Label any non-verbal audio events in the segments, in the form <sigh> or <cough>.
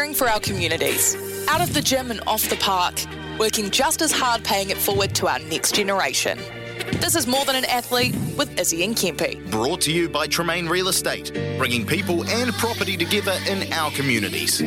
Caring for our communities, out of the gym and off the park, working just as hard paying it forward to our next generation. This is More Than an Athlete with Izzy and Kempe. Brought to you by Tremaine Real Estate, bringing people and property together in our communities.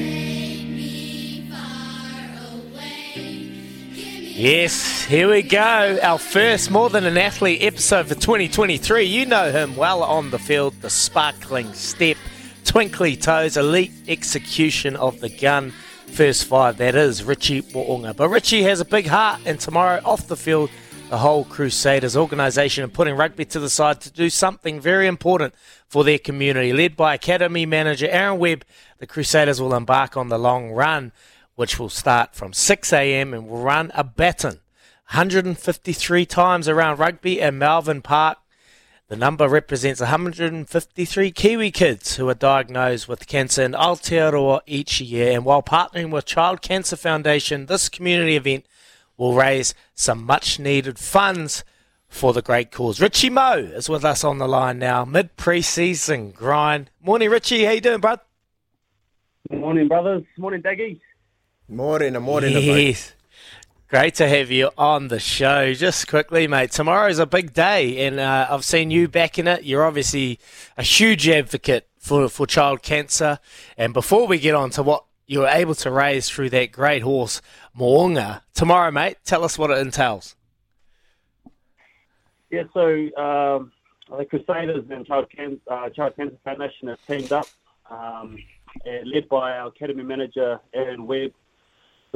Yes, here we go. Our first More Than an Athlete episode for 2023. You know him well on the field, the sparkling step, twinkly toes, elite execution of the gun. First five, that is Richie Mo'unga. But Richie has a big heart, and tomorrow off the field, the whole Crusaders organisation are putting rugby to the side to do something very important for their community. Led by Academy manager Aaron Webb, the Crusaders will embark on the long run which will start from 6 a.m. and will run a baton 153 times around Rugby and Malvern Park. The number represents 153 Kiwi kids who are diagnosed with cancer in Aotearoa each year. And while partnering with Child Cancer Foundation, this community event will raise some much needed funds for the great cause. Richie Moe is with us on the line now, mid pre-season grind. Morning, Richie. How you doing, bud? Morning, brothers. Morning, Daggy. Morning, morning. Yes. Great to have you on the show. Just quickly, mate, tomorrow's a big day, and uh, I've seen you back in it. You're obviously a huge advocate for, for child cancer. And before we get on to what you were able to raise through that great horse, Mo'unga, tomorrow, mate, tell us what it entails. Yeah, so um, the Crusaders and Child, Can- uh, Child Cancer Foundation have teamed up, um, led by our Academy Manager, Aaron Webb,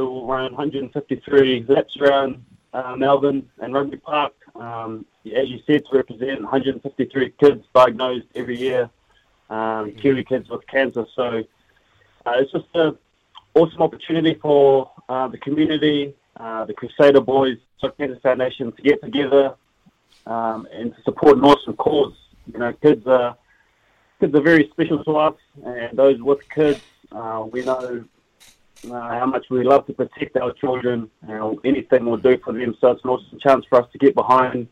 will run 153 laps around uh, Malvern and Rugby Park. Um, as you said, to represent 153 kids diagnosed every year, um, Kiwi kids with cancer. So uh, it's just an awesome opportunity for uh, the community, uh, the Crusader Boys, Child Cancer Foundation to get together um, and to support an awesome cause. You know, kids are kids are very special to us, and those with kids, uh, we know uh, how much we love to protect our children. Uh, anything we'll do for them. So it's an awesome chance for us to get behind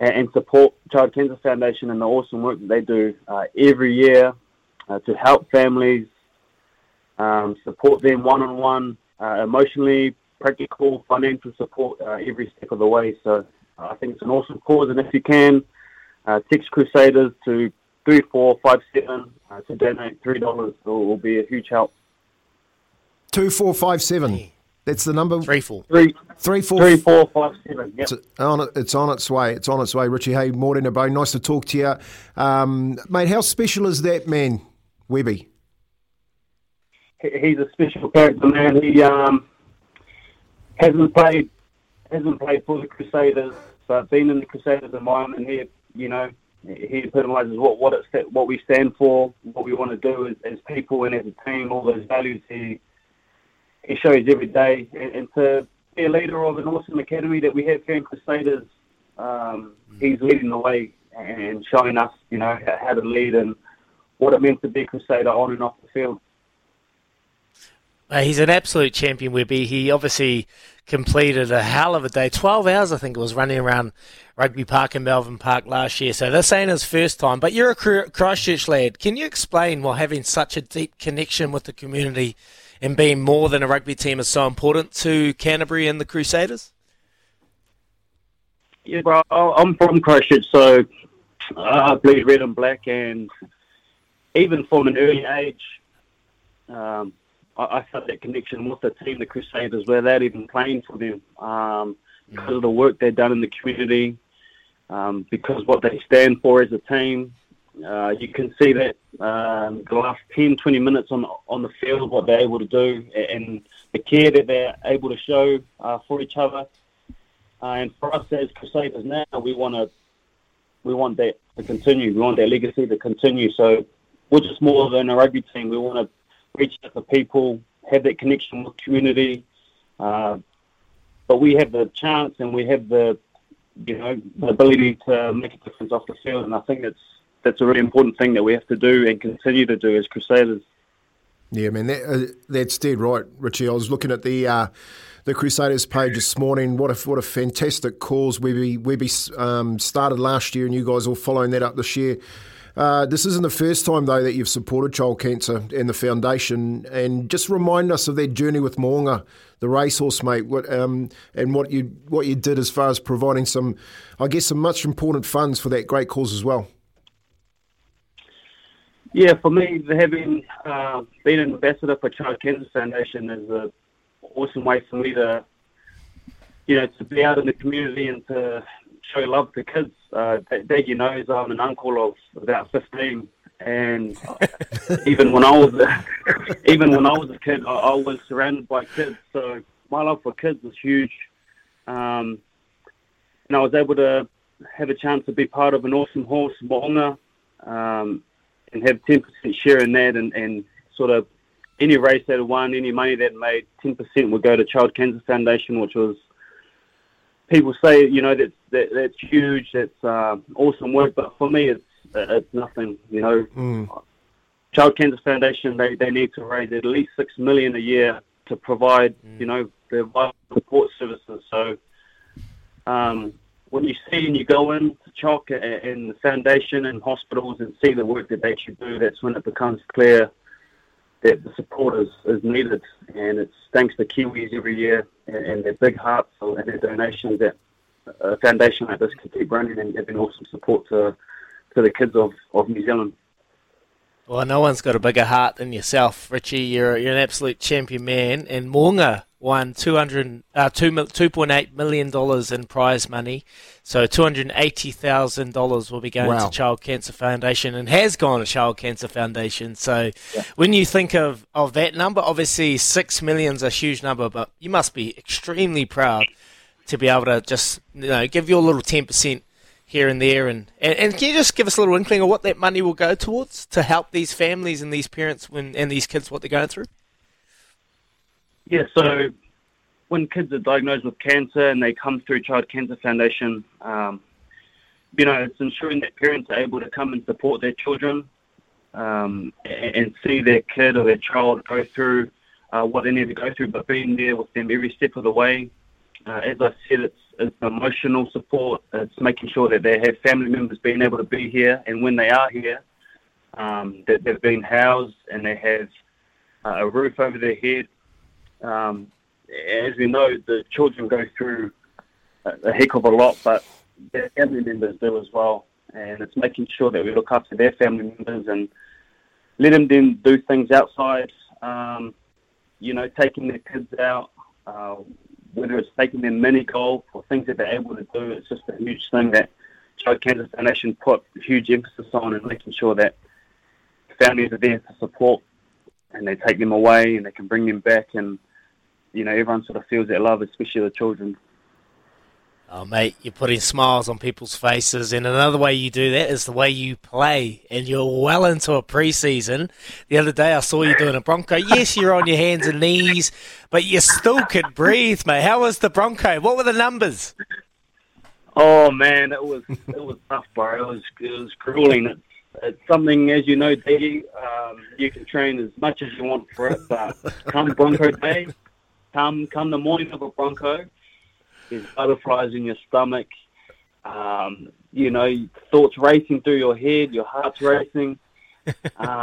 and, and support Child Cancer Foundation and the awesome work that they do uh, every year uh, to help families, um, support them one on one, emotionally, practical, financial support uh, every step of the way. So uh, I think it's an awesome cause, and if you can, text Crusaders to three four five seven to donate three dollars. It will be a huge help. Two four five seven. That's the number. Three four. Three, Three four. three, four, five, seven. Yep. It's on, it- it's on its way. It's on its way, Richie. Hey, morning, Abo. Nice to talk to you. Um, mate, how special is that man, Webby? He- He's a special character, man. He um, hasn't played hasn't played for the Crusaders, but been in the Crusaders environment. He, you know, he epitomises what what it's what we stand for, what we want to do as, as people and as a team. All those values he he shows every day, and, and to be a leader of an awesome academy that we have here in Crusaders, um, he's leading the way and showing us, you know, how, how to lead and what it meant to be a Crusader on and off the field. Uh, he's an absolute champion, Webby. He obviously completed a hell of a day. 12 hours, I think it was, running around Rugby Park and Malvern Park last year. So this ain't his first time. But you're a Christchurch lad. Can you explain why having such a deep connection with the community and being more than a rugby team is so important to Canterbury and the Crusaders? Yeah, bro. I'm from Christchurch, so I bleed red and black, and even from an early age, um, I, I felt that connection with the team, the Crusaders, without even playing for them, um, because of the work they've done in the community, um, because what they stand for as a team. Uh, you can see that um, the last 10, 20 minutes on on the field, what they're able to do, and the care that they're able to show uh, for each other. Uh, and for us as Crusaders now, we want to we want that to continue. We want that legacy to continue. So we're just more than a rugby team. We want to reach out to people, have that connection with community. Uh, but we have the chance and we have the, you know, the ability to make a difference off the field. And I think that's that's a really important thing that we have to do and continue to do as Crusaders. Yeah, man, that, uh, that's dead right, Richie. I was looking at the uh, the Crusaders page this morning. What a what a fantastic cause we we um, started last year, and you guys all following that up this year. Uh, this isn't the first time though that you've supported child cancer and the foundation, and just remind us of that journey with Mo'unga, the racehorse, mate. What um, and what you what you did as far as providing some, I guess, some much important funds for that great cause as well. Yeah, for me, having uh, been an ambassador for Child Cancer Foundation is an awesome way for me to, you know, to be out in the community and to show love to kids. Uh, Dad, you knows I'm an uncle of about 15, and <laughs> even when I was a, <laughs> even when I was a kid, I, I, was surrounded by kids. So my love for kids is huge, um, and I was able to have a chance to be part of an awesome horse, Mo'unga. Um, and have 10% share in that and, and sort of any race that won, any money that made, 10% would go to Child Cancer Foundation, which was, people say, you know, that's, that, that's huge, that's uh, awesome work, but for me, it's, it's nothing, you know. Mm. Child Cancer Foundation, they, they need to raise at least six million a year to provide, mm. you know, their vital support services. So, um, when you see and you go into Chalk uh, and the foundation and hospitals and see the work that they should do, that's when it becomes clear that the support is, is needed. And it's thanks to Kiwis every year and, and their big hearts and their donations that a foundation like this can keep running and giving awesome support to, to the kids of, of New Zealand. Well, no one's got a bigger heart than yourself, Richie. You're, you're an absolute champion man. And Mo'unga won 200, uh, $2.8 million in prize money. So $280,000 will be going wow. to Child Cancer Foundation and has gone to Child Cancer Foundation. So yeah. when you think of, of that number, obviously $6 million is a huge number, but you must be extremely proud to be able to just you know give your little 10% here and there. And, and, and can you just give us a little inkling of what that money will go towards to help these families and these parents when, and these kids what they're going through? Yeah, so when kids are diagnosed with cancer and they come through Child Cancer Foundation, um, you know, it's ensuring that parents are able to come and support their children um, and, see their kid or their child go through uh, what they need to go through, but being there with them every step of the way. Uh, as I said, it's, it's emotional support. It's making sure that they have family members being able to be here, and when they are here, um, that they've been housed and they have uh, a roof over their head, um, as we know, the children go through a, heck of a lot, but their family members do as well. And it's making sure that we look after their family members and let them then do things outside. Um, you know, taking their kids out, uh, whether it's taking them mini golf or things that they're able to do. It's just a huge thing that Child Cancer Foundation put huge emphasis on and making sure that families are there to support and they take them away and they can bring them back and you know everyone sort of feels that love, especially the children. Oh, mate, you're putting smiles on people's faces, and another way you do that is the way you play. And you're well into a preseason. The other day, I saw you doing a Bronco. Yes, you're on your hands and knees, but you still could breathe, mate. How was the Bronco? What were the numbers? Oh man, it was it was tough, bro. It was it was grueling. It's, something, as you know, Diggy, um, you can train as much as you want for it, but come Bronco day, come come the morning of a Bronco, there's butterflies in your stomach. Um, you know, thoughts racing through your head, your heart's racing, <laughs> uh,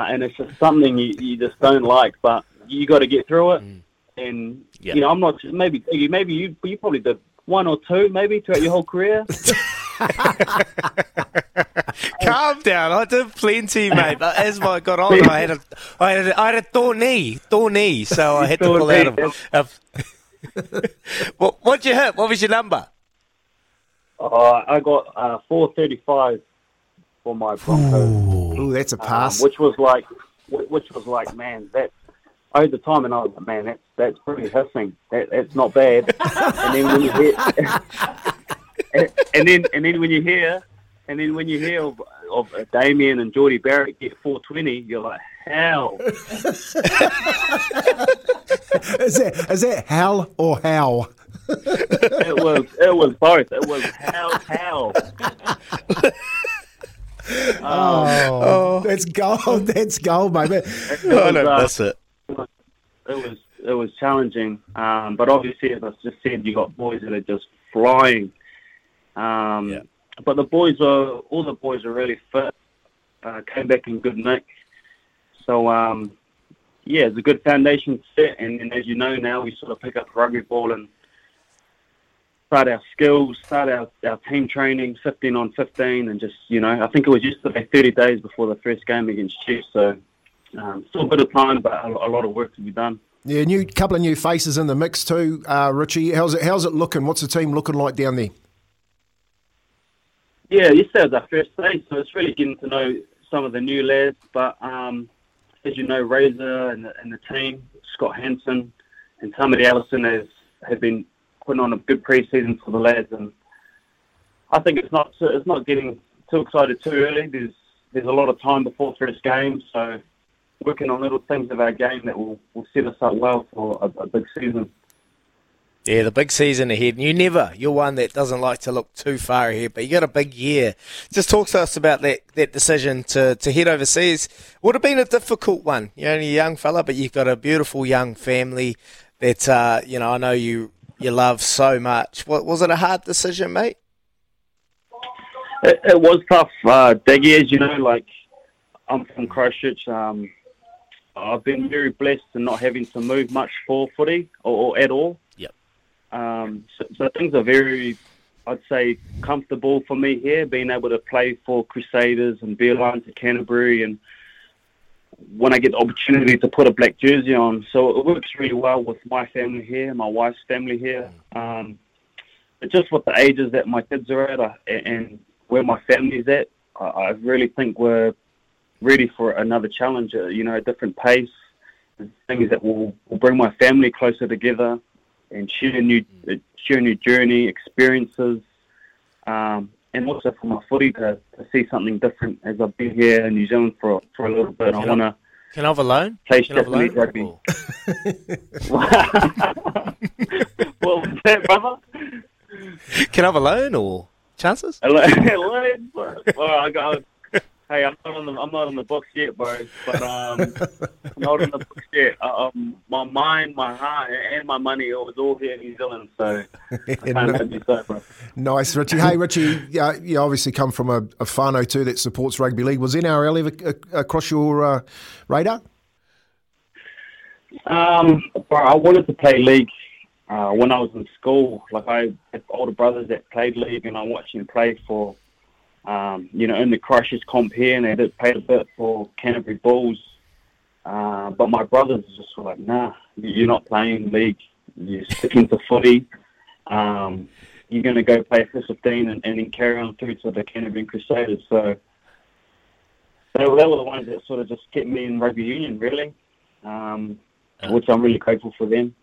and it's just something you, you just don't like. But you got to get through it. Mm. And yeah. you know, I'm not maybe maybe you you probably did one or two maybe throughout your whole career. <laughs> <laughs> Calm down. I did plenty, mate. But as I got on, I had a, I had a, I had a thorn knee, thorn knee, so I had to pull out of. of <laughs> what what'd you hit? What was your number? Uh, I got uh, four thirty five for my Bronco. Ooh, that's a pass. Um, which was like, which was like, man, that over the time, and I was like, man, that's that's pretty hissing. That, that's not bad. <laughs> and then when you hit, and, <laughs> and then and then when you hear and then when you hear of Damian and Jordie Barrett get 420, you're like, hell. <laughs> is that is that hell or how? it was it was both. It was hell, hell. <laughs> Oh, that's gold. That's gold, mate. It I don't was, uh, miss it. it was it was challenging, um, but obviously, as I just said, you got boys that are just flying. Um, Yeah. But the boys are all the boys are really fit. Uh, came back in good nick. So um, yeah, it's a good foundation set, and, and as you know now, we sort of pick up rugby ball and start our skills, start our, our team training, 15 on 15, and just, you know, I think it was yesterday, 30 days before the first game against Chiefs. So um, still a bit of time, but a, a lot of work to be done. Yeah, new couple of new faces in the mix too, uh, Richie. How's it? How's it looking? What's the team looking like down there? Yeah, yesterday was our first day, so it's really getting to know some of the new lads. But um, as you know, Razor and the, and the team, Scott Hansen and Tamati Ellison has have been putting on a good pre-season for the lads, and I think it's not it's not getting too excited too early. There's there's a lot of time before first game, so working on little things of our game that will, will set us up well for a, a big season. Yeah, the big season ahead. And you never, you're one that doesn't like to look too far ahead, but you got a big year. Just talk to us about that, that decision to, to head overseas. Would have been a difficult one. You're only a young fella, but you've got a beautiful young family that, uh, you know, I know you, you love so much. What, was it a hard decision, mate? It, it was tough, uh, Diggy, as you know, like I'm from Christchurch. Um, I've been very blessed in not having to move much for footy or, or at all. Um, so, so things are very, I'd say, comfortable for me here, being able to play for Crusaders and Beeline to Canterbury, and when I get the opportunity to put a black jersey on. So it works really well with my family here, my wife's family here. Um, but just with the ages that my kids are at uh, and where my family's at, I, I really think we're ready for another challenge, uh, you know, a different pace, things that will, will bring my family closer together and share new, uh, share new journey, experiences, um, and also for my footy to, to see something different as I've been here in New Zealand for, for a little bit. I Can I- want to Can I have a loan? play Can I have a loan? rugby. <laughs> What was that, brother? Can I have a loan or chances? Hello, <laughs> well, I got. Hey, I'm not on the I'm not on the books yet, bro. But um, <laughs> I'm not on the books yet. Uh, um, my mind, my heart, and my money it was all here in New Zealand. So <laughs> I can't help you. Nice, Richie. Hey, Richie, yeah, you obviously come from a, a whānau too that supports rugby league. Was NRL ever uh, across your uh, radar? Um, bro, I wanted to play league uh, when I was in school. Like I had older brothers that played league, and I watched them play for, um, you know, in the Crushers comp here, and they did play a bit for Canterbury Bulls. Uh, but my brothers just were like, nah, you're not playing league. You're sticking to footy. Um, you're going to go play for 15 and, and then carry on through to the Canterbury Crusaders. So they were, they were the ones that sort of just kept me in rugby union, really. Um, which I'm really grateful for them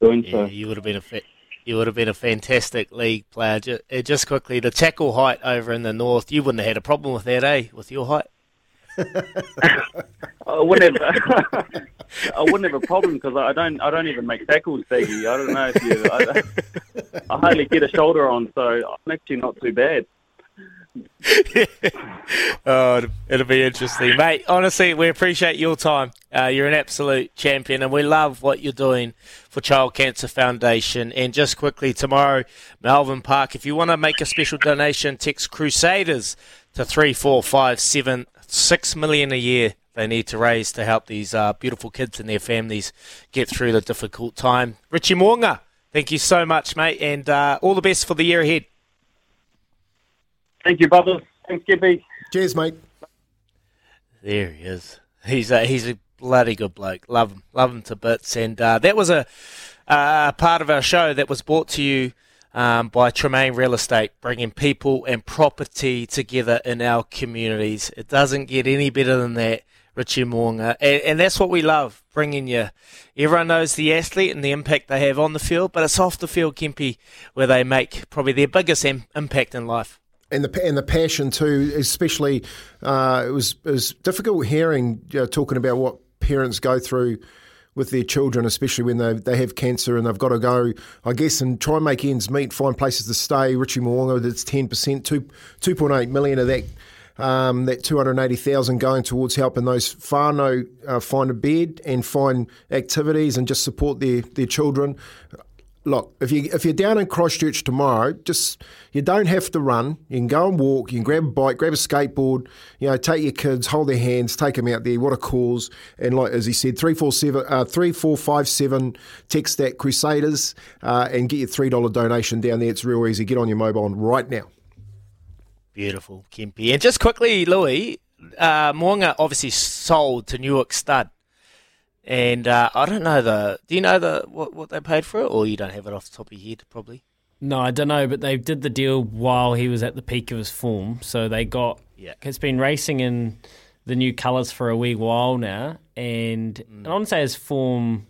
doing Yeah, so. you would have been a fa- you would have been a fantastic league player. Just, just quickly, the tackle height over in the north, you wouldn't have had a problem with that, eh? With your height. <laughs> I wouldn't have, <laughs> I wouldn't have a problem because I don't I don't even make tackles, Diggy. I don't know if you. I, I hardly get a shoulder on, so I'm actually not too bad. <laughs> Oh, it'll, be interesting, mate. Honestly, we appreciate your time. Uh, you're an absolute champion, and we love what you're doing for Child Cancer Foundation. And just quickly, tomorrow, Malvern Park. If you want to make a special donation, text Crusaders to three four five seven. Six million a year they need to raise to help these uh, beautiful kids and their families get through the difficult time. Richie Mo'unga, thank you so much, mate, and uh, all the best for the year ahead. Thank you, brothers. Thanks, Gibby. Cheers, mate. There he is. He's a, he's a bloody good bloke. Love him. Love him to bits. And uh, that was a uh, part of our show that was brought to you um, by Tremaine Real Estate, bringing people and property together in our communities. It doesn't get any better than that, Richie Mo'unga. And, and that's what we love, bringing you. Everyone knows the athlete and the impact they have on the field, but it's off the field, Kempi, where they make probably their biggest im- impact in life. And the and the passion too. Especially, uh, it was it was difficult hearing you know, talking about what parents go through with their children, especially when they they have cancer and they've got to go, I guess, and try and make ends meet, find places to stay. Richie Mo'unga, that's ten percent, two two point eight million of that. Um, that 280,000 going towards helping those whānau uh, find a bed and find activities and just support their, their children look, if you if you're down in Christchurch tomorrow, just you don't have to run. You can go and walk. You can grab a bike, grab a skateboard. You know, take your kids, hold their hands, take them out there. What a cause! And like as he said, three four seven uh, three four five seven. Text that Crusaders uh, and get your three dollar donation down there. It's real easy. Get on your mobile right now. Beautiful, Kempy. And just quickly, Louis, uh, Mo'unga obviously sold to Newgate Stud. And uh, I don't know the. Do you know the what, what they paid for it, or you don't have it off the top of your head? Probably. No, I don't know, but they did the deal while he was at the peak of his form. So they got. Yeah. He's been racing in the new colours for a wee while now, and Mm. I wouldn't say his form.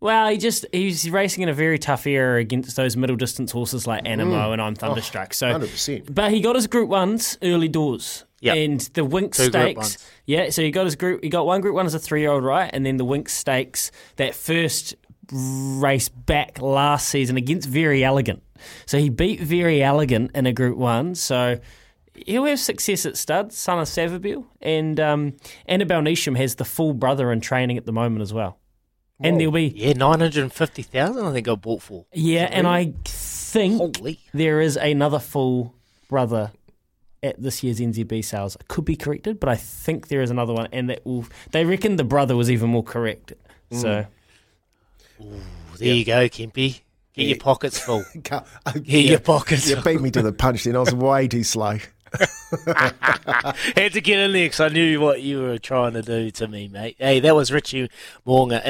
Well, he just he's racing in a very tough era against those middle distance horses like Anamoe Mm. and I'm Thunderstruck. So, 100%. but he got his Group Ones early doors. Yep. And the Winx Two Stakes, yeah. So he got his group. He got one Group One as a three-year-old, right? And then the Winx Stakes, that first race back last season against Very Elegant. So he beat Very Elegant in a Group One. So he'll have success at stud, son of Savabeel. And um, Annabelle Neesham has the full brother in training at the moment as well. And there'll be Yeah, nine hundred and fifty thousand. I think I bought for. yeah, and I think Holy. there is another full brother at this year's NZB sales. Could be corrected, but I think there is another one, and that will. They reckon the brother was even more correct. So There you go, Kempy. Get your pockets <laughs> full. Can't- uh, Get your pockets You beat me to the punch. Then I was way too slow. <laughs> Had to get in there because I knew what you were trying to do to me, mate. Hey, that was Richie Mo'unga.